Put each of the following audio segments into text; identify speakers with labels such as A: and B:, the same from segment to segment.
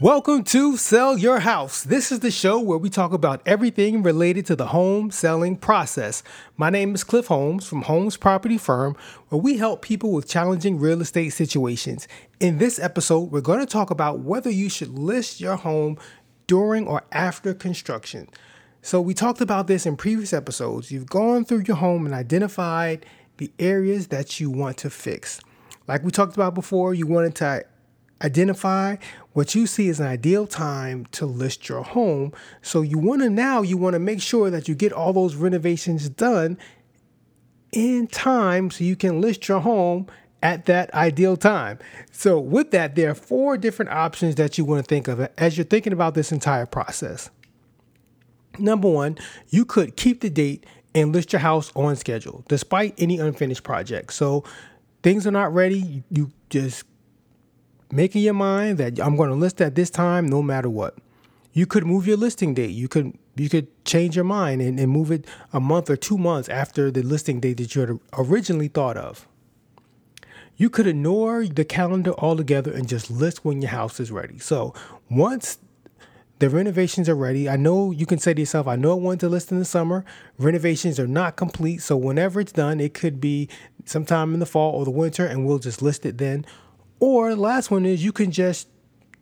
A: Welcome to Sell Your House. This is the show where we talk about everything related to the home selling process. My name is Cliff Holmes from Holmes Property Firm, where we help people with challenging real estate situations. In this episode, we're going to talk about whether you should list your home during or after construction. So, we talked about this in previous episodes. You've gone through your home and identified the areas that you want to fix. Like we talked about before, you wanted to identify what you see as an ideal time to list your home. So you want to now you want to make sure that you get all those renovations done in time so you can list your home at that ideal time. So with that there are four different options that you want to think of as you're thinking about this entire process. Number 1, you could keep the date and list your house on schedule despite any unfinished projects. So things are not ready, you just making your mind that I'm going to list at this time no matter what. You could move your listing date. You could you could change your mind and, and move it a month or two months after the listing date that you had originally thought of. You could ignore the calendar altogether and just list when your house is ready. So once the renovations are ready, I know you can say to yourself, I know I want to list in the summer. Renovations are not complete. So whenever it's done, it could be sometime in the fall or the winter, and we'll just list it then. Or the last one is you can just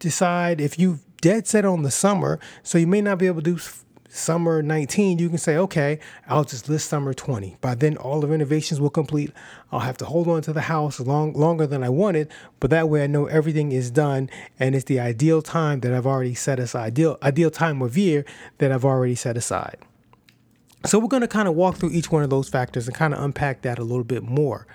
A: decide if you've dead set on the summer, so you may not be able to do summer 19, you can say, okay, I'll just list summer 20. By then, all the renovations will complete. I'll have to hold on to the house long longer than I wanted, but that way I know everything is done and it's the ideal time that I've already set aside, ideal, ideal time of year that I've already set aside. So we're going to kind of walk through each one of those factors and kind of unpack that a little bit more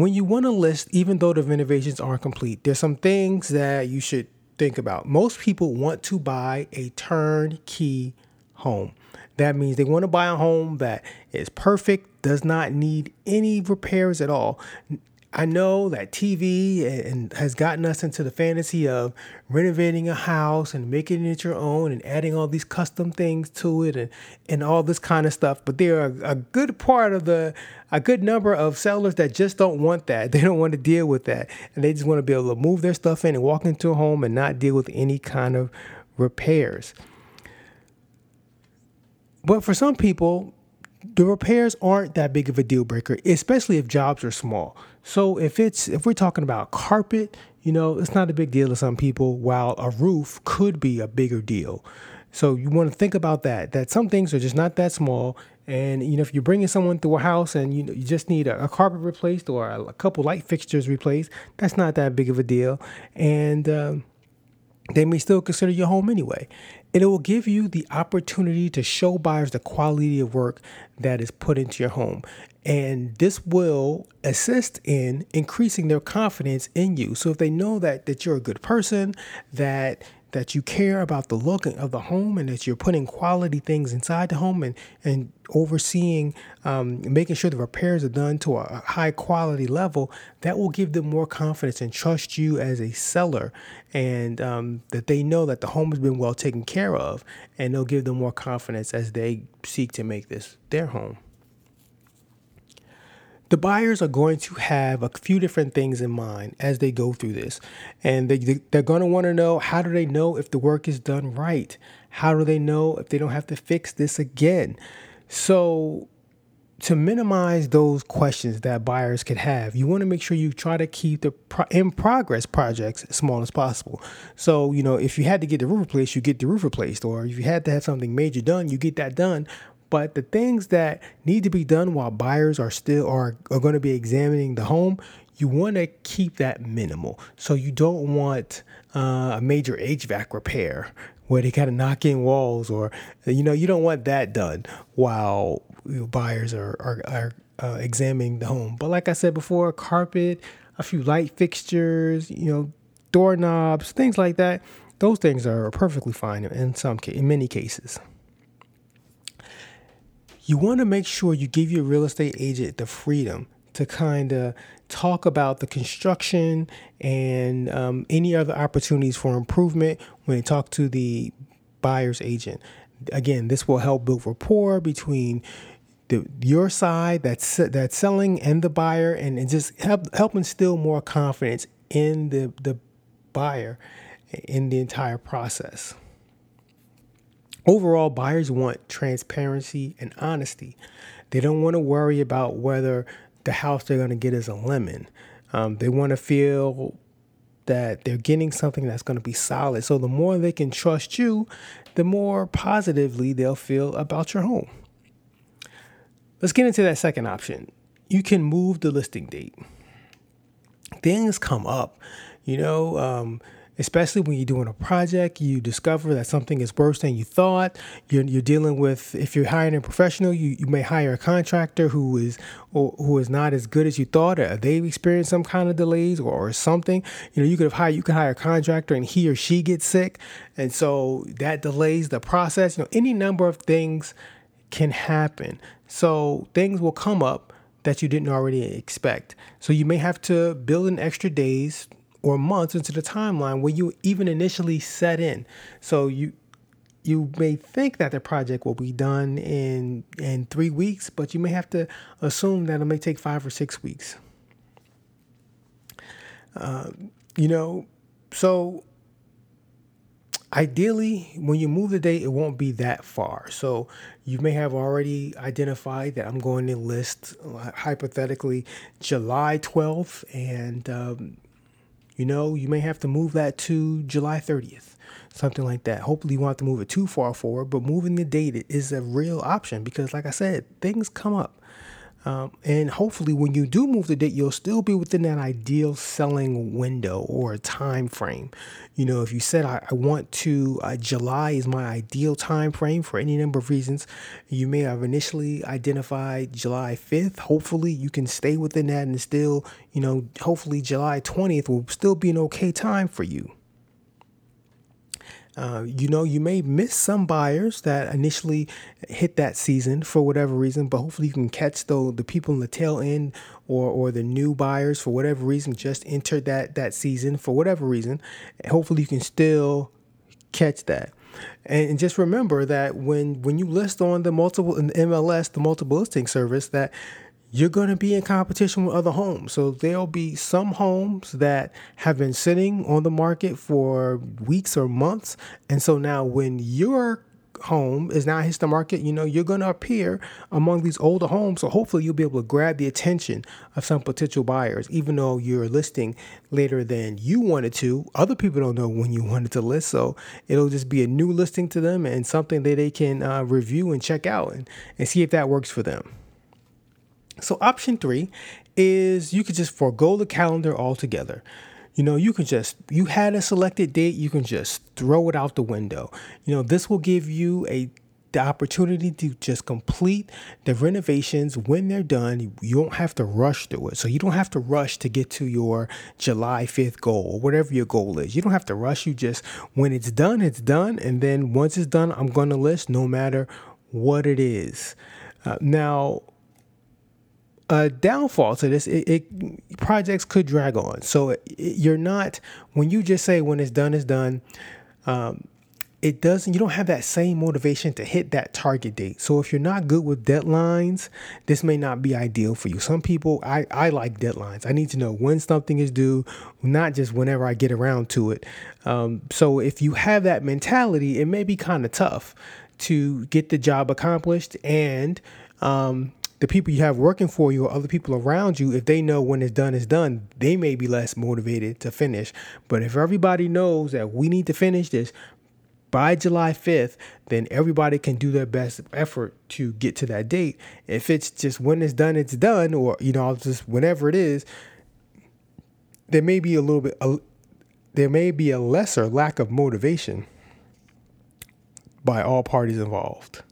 A: when you want to list, even though the renovations aren't complete, there's some things that you should think about. Most people want to buy a turnkey home. That means they want to buy a home that is perfect, does not need any repairs at all. I know that TV and has gotten us into the fantasy of renovating a house and making it your own and adding all these custom things to it and, and all this kind of stuff. But there are a good part of the a good number of sellers that just don't want that. They don't want to deal with that. And they just want to be able to move their stuff in and walk into a home and not deal with any kind of repairs. But for some people, the repairs aren't that big of a deal breaker, especially if jobs are small. So if it's if we're talking about carpet, you know, it's not a big deal to some people, while a roof could be a bigger deal. So you want to think about that. That some things are just not that small, and you know, if you're bringing someone through a house and you you just need a, a carpet replaced or a, a, couple light fixtures replaced, that's not that big of a deal, and um, they may still consider your home anyway and it will give you the opportunity to show buyers the quality of work that is put into your home. And this will assist in increasing their confidence in you. So if they know that that you're a good person, that that you care about the look of the home and that you're putting quality things inside the home and, and overseeing, um, making sure the repairs are done to a high quality level, that will give them more confidence and trust you as a seller and um, that they know that the home has been well taken care of and they'll give them more confidence as they seek to make this their home the buyers are going to have a few different things in mind as they go through this. And they, they're going to want to know how do they know if the work is done right? How do they know if they don't have to fix this again? So, to minimize those questions that buyers could have, you want to make sure you try to keep the pro- in progress projects as small as possible. So, you know, if you had to get the roof replaced, you get the roof replaced, or if you had to have something major done, you get that done. But the things that need to be done while buyers are still are, are going to be examining the home, you want to keep that minimal. So you don't want uh, a major HVAC repair where they kind of knock in walls, or you know, you don't want that done while buyers are are, are uh, examining the home. But like I said before, carpet, a few light fixtures, you know, doorknobs, things like that. Those things are perfectly fine in some in many cases you want to make sure you give your real estate agent the freedom to kind of talk about the construction and um, any other opportunities for improvement when they talk to the buyer's agent. Again, this will help build rapport between the, your side that's that's selling and the buyer, and, and just help help instill more confidence in the the buyer in the entire process. Overall, buyers want transparency and honesty. They don't want to worry about whether the house they're going to get is a lemon. Um, they want to feel that they're getting something that's going to be solid. So the more they can trust you, the more positively they'll feel about your home. Let's get into that second option. You can move the listing date. Things come up, you know. Um, especially when you're doing a project, you discover that something is worse than you thought. You're, you're dealing with, if you're hiring a professional, you, you may hire a contractor who is or who is not as good as you thought. Or they've experienced some kind of delays or, or something. You know, you could have hired, you could hire a contractor and he or she gets sick, and so that delays the process. You know, any number of things can happen. So things will come up that you didn't already expect. So you may have to build in extra days or months into the timeline where you even initially set in. So you you may think that the project will be done in in three weeks, but you may have to assume that it may take five or six weeks. Uh, you know, so ideally, when you move the date, it won't be that far. So you may have already identified that I'm going to list uh, hypothetically July 12th, and um, you know, you may have to move that to July 30th, something like that. Hopefully, you won't have to move it too far forward, but moving the date is a real option because, like I said, things come up. Um, and hopefully, when you do move the date, you'll still be within that ideal selling window or time frame. You know, if you said I, I want to, uh, July is my ideal time frame for any number of reasons. You may have initially identified July 5th. Hopefully, you can stay within that and still, you know, hopefully July 20th will still be an okay time for you. Uh, you know, you may miss some buyers that initially hit that season for whatever reason, but hopefully you can catch the the people in the tail end or or the new buyers for whatever reason just entered that that season for whatever reason. Hopefully you can still catch that. And just remember that when when you list on the multiple in the MLS, the multiple listing service, that you're going to be in competition with other homes. So there'll be some homes that have been sitting on the market for weeks or months. And so now when your home is now hits the market, you know, you're going to appear among these older homes. So hopefully you'll be able to grab the attention of some potential buyers, even though you're listing later than you wanted to. Other people don't know when you wanted to list. So it'll just be a new listing to them and something that they can uh, review and check out and, and see if that works for them. So option three is you could just forego the calendar altogether. You know, you can just, you had a selected date, you can just throw it out the window. You know, this will give you a the opportunity to just complete the renovations when they're done. You don't have to rush through it. So you don't have to rush to get to your July 5th goal or whatever your goal is. You don't have to rush. You just, when it's done, it's done. And then once it's done, I'm going to list no matter what it is. Uh, now, a downfall to this. It, it, projects could drag on. So it, you're not when you just say when it's done it's done um, it doesn't you don't have that same motivation to hit that target date. So if you're not good with deadlines this may not be ideal for you. Some people i, I like deadlines. I need to know when something is due not just whenever i get around to it. Um, so if you have that mentality it may be kind of tough to get the job accomplished and um, the people you have working for you or other people around you, if they know when it's done, it's done, they may be less motivated to finish. But if everybody knows that we need to finish this by July 5th, then everybody can do their best effort to get to that date. If it's just when it's done, it's done, or, you know, just whenever it is, there may be a little bit, a, there may be a lesser lack of motivation by all parties involved.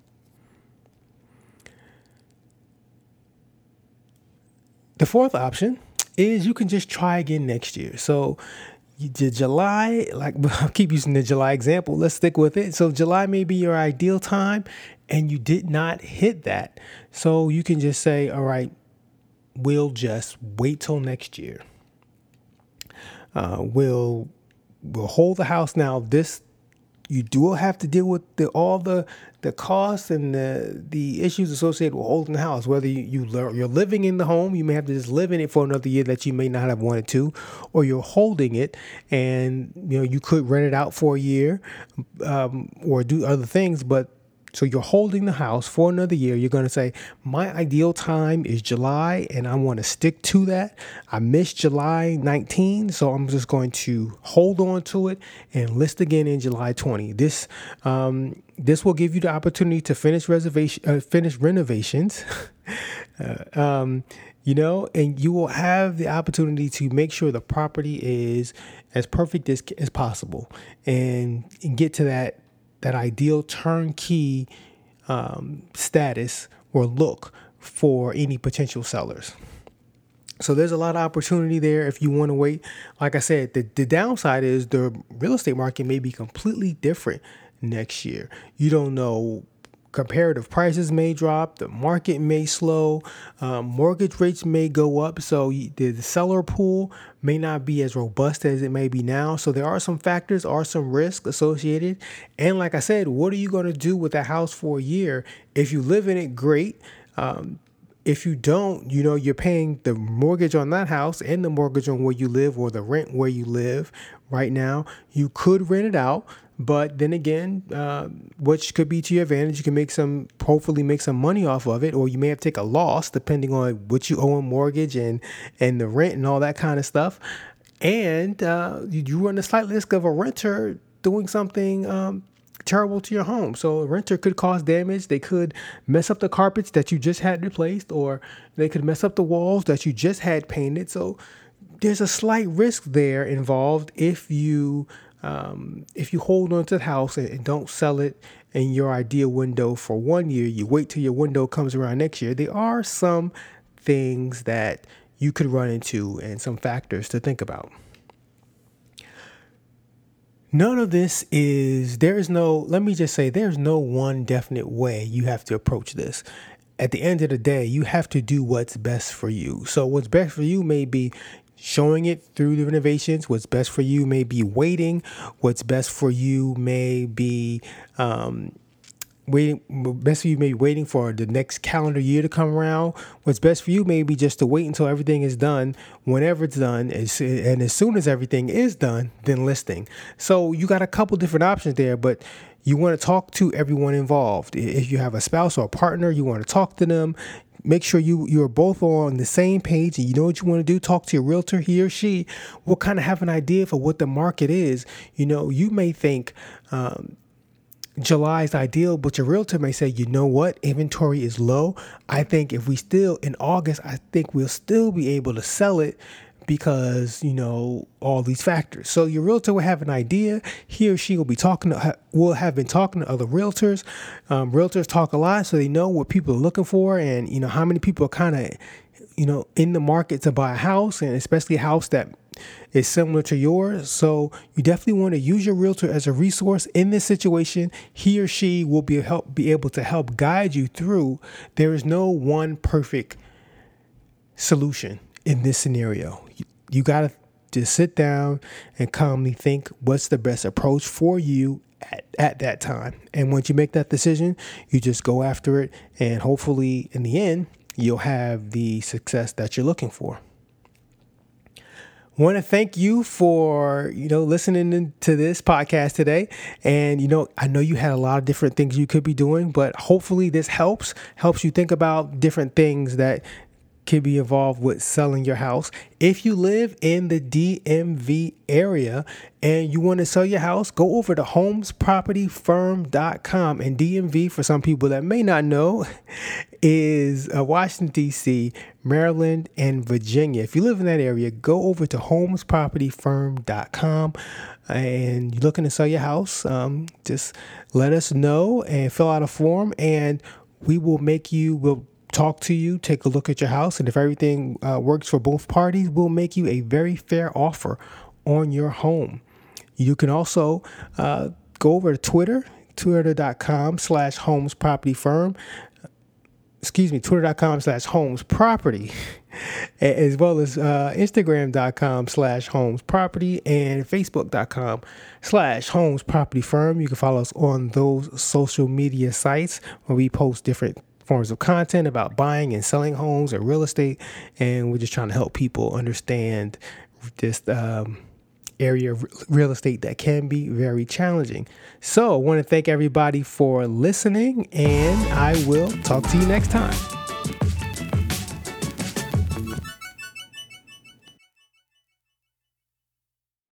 A: The fourth option is you can just try again next year. So July, like I'll keep using the July example, let's stick with it. So July may be your ideal time and you did not hit that. So you can just say, all right, we'll just wait till next year. Uh, we'll we'll hold the house now this you do have to deal with the, all the the costs and the the issues associated with holding the house. Whether you, you you're living in the home, you may have to just live in it for another year that you may not have wanted to, or you're holding it and you know you could rent it out for a year um, or do other things, but so you're holding the house for another year. You're going to say, My ideal time is July, and I want to stick to that. I missed July 19, so I'm just going to hold on to it and list again in July 20. This, um, this will give you the opportunity to finish reservation, uh, finish renovations. uh, um, you know, and you will have the opportunity to make sure the property is as perfect as, as possible and, and get to that that ideal turnkey um, status or look for any potential sellers. So there's a lot of opportunity there if you want to wait. Like I said, the, the downside is the real estate market may be completely different next year. You don't know comparative prices may drop, the market may slow, um, mortgage rates may go up, so the seller pool may not be as robust as it may be now. So there are some factors, are some risks associated. And like I said, what are you going to do with a house for a year? If you live in it, great. Um, if you don't, you know, you're paying the mortgage on that house and the mortgage on where you live or the rent where you live right now. You could rent it out. But then again, uh, which could be to your advantage, you can make some, hopefully make some money off of it, or you may have to take a loss depending on what you owe in mortgage and and the rent and all that kind of stuff. And uh, you run the slight risk of a renter doing something um, terrible to your home. So a renter could cause damage. They could mess up the carpets that you just had replaced, or they could mess up the walls that you just had painted. So there's a slight risk there involved if you um, if you hold on to the house and, don't sell it in your ideal window for one year, you wait till your window comes around next year. There are some things that you could run into and some factors to think about. None of this is, there is no, let me just say, there's no one definite way you have to approach this at the end of the day, you have to do what's best for you. So, what's best for you may be showing it through the renovations. What's best for you may be waiting. What's best for you may be um, waiting. Best for you may be waiting for the next calendar year to come around. What's best for you may be just to wait until everything is done. Whenever it's done, and as soon as everything is done, then listing. So you got a couple different options there, but you want to talk to everyone involved. If you have a spouse or a partner, you want to talk to them make sure you you're both on the same page and you know what you want to do talk to your realtor he or she will kind of have an idea for what the market is you know you may think um, July is ideal, but your realtor may say, you know what, inventory is low. I think if we still in August, I think we'll still be able to sell it because you know all these factors. So your realtor will have an idea. He or she will be talking to will have been talking to other realtors. Um, realtors talk a lot, so they know what people are looking for, and you know how many people are kind of you know in the market to buy a house, and especially a house that is similar to yours. So you definitely want to use your realtor as a resource in this situation. He or she will be help be able to help guide you through. There is no one perfect solution in this scenario. You, you got to just sit down and calmly think what's the best approach for you at, at that time. And once you make that decision, you just go after it. And hopefully, in the end, you'll have the success that you're looking for. Want to thank you for you know listening to this podcast today. And you know i know you had a lot of different things you could be doing but hopefully this helps helps you think about different things that can be involved with selling your house. If you live in the DMV area and you want to sell your house, go over to holmespropertyfirm.com. And DMV, for some people that may not know, is uh, Washington, D.C., Maryland, and Virginia. If you live in that area, go over to holmespropertyfirm.com and you're looking to sell your house, um, just let us know and fill out a form, and we will make you, we'll talk to you, take a look at your house, and if everything uh, works for both parties, we'll make you a very fair offer on your home. You can also uh, go over to Twitter, twitter.com slash holmes property firm. Excuse me, twitter.com slash holmes property. as well as uh, Instagram.com slash holmes property and Facebook.com slash holmes property firm. You can follow us on those social media sites where we post different forms of content about buying and selling homes or real estate. And we're just trying to help people understand this um, area of real estate that can be very challenging. So I want to thank everybody for listening, and I will talk to you next time.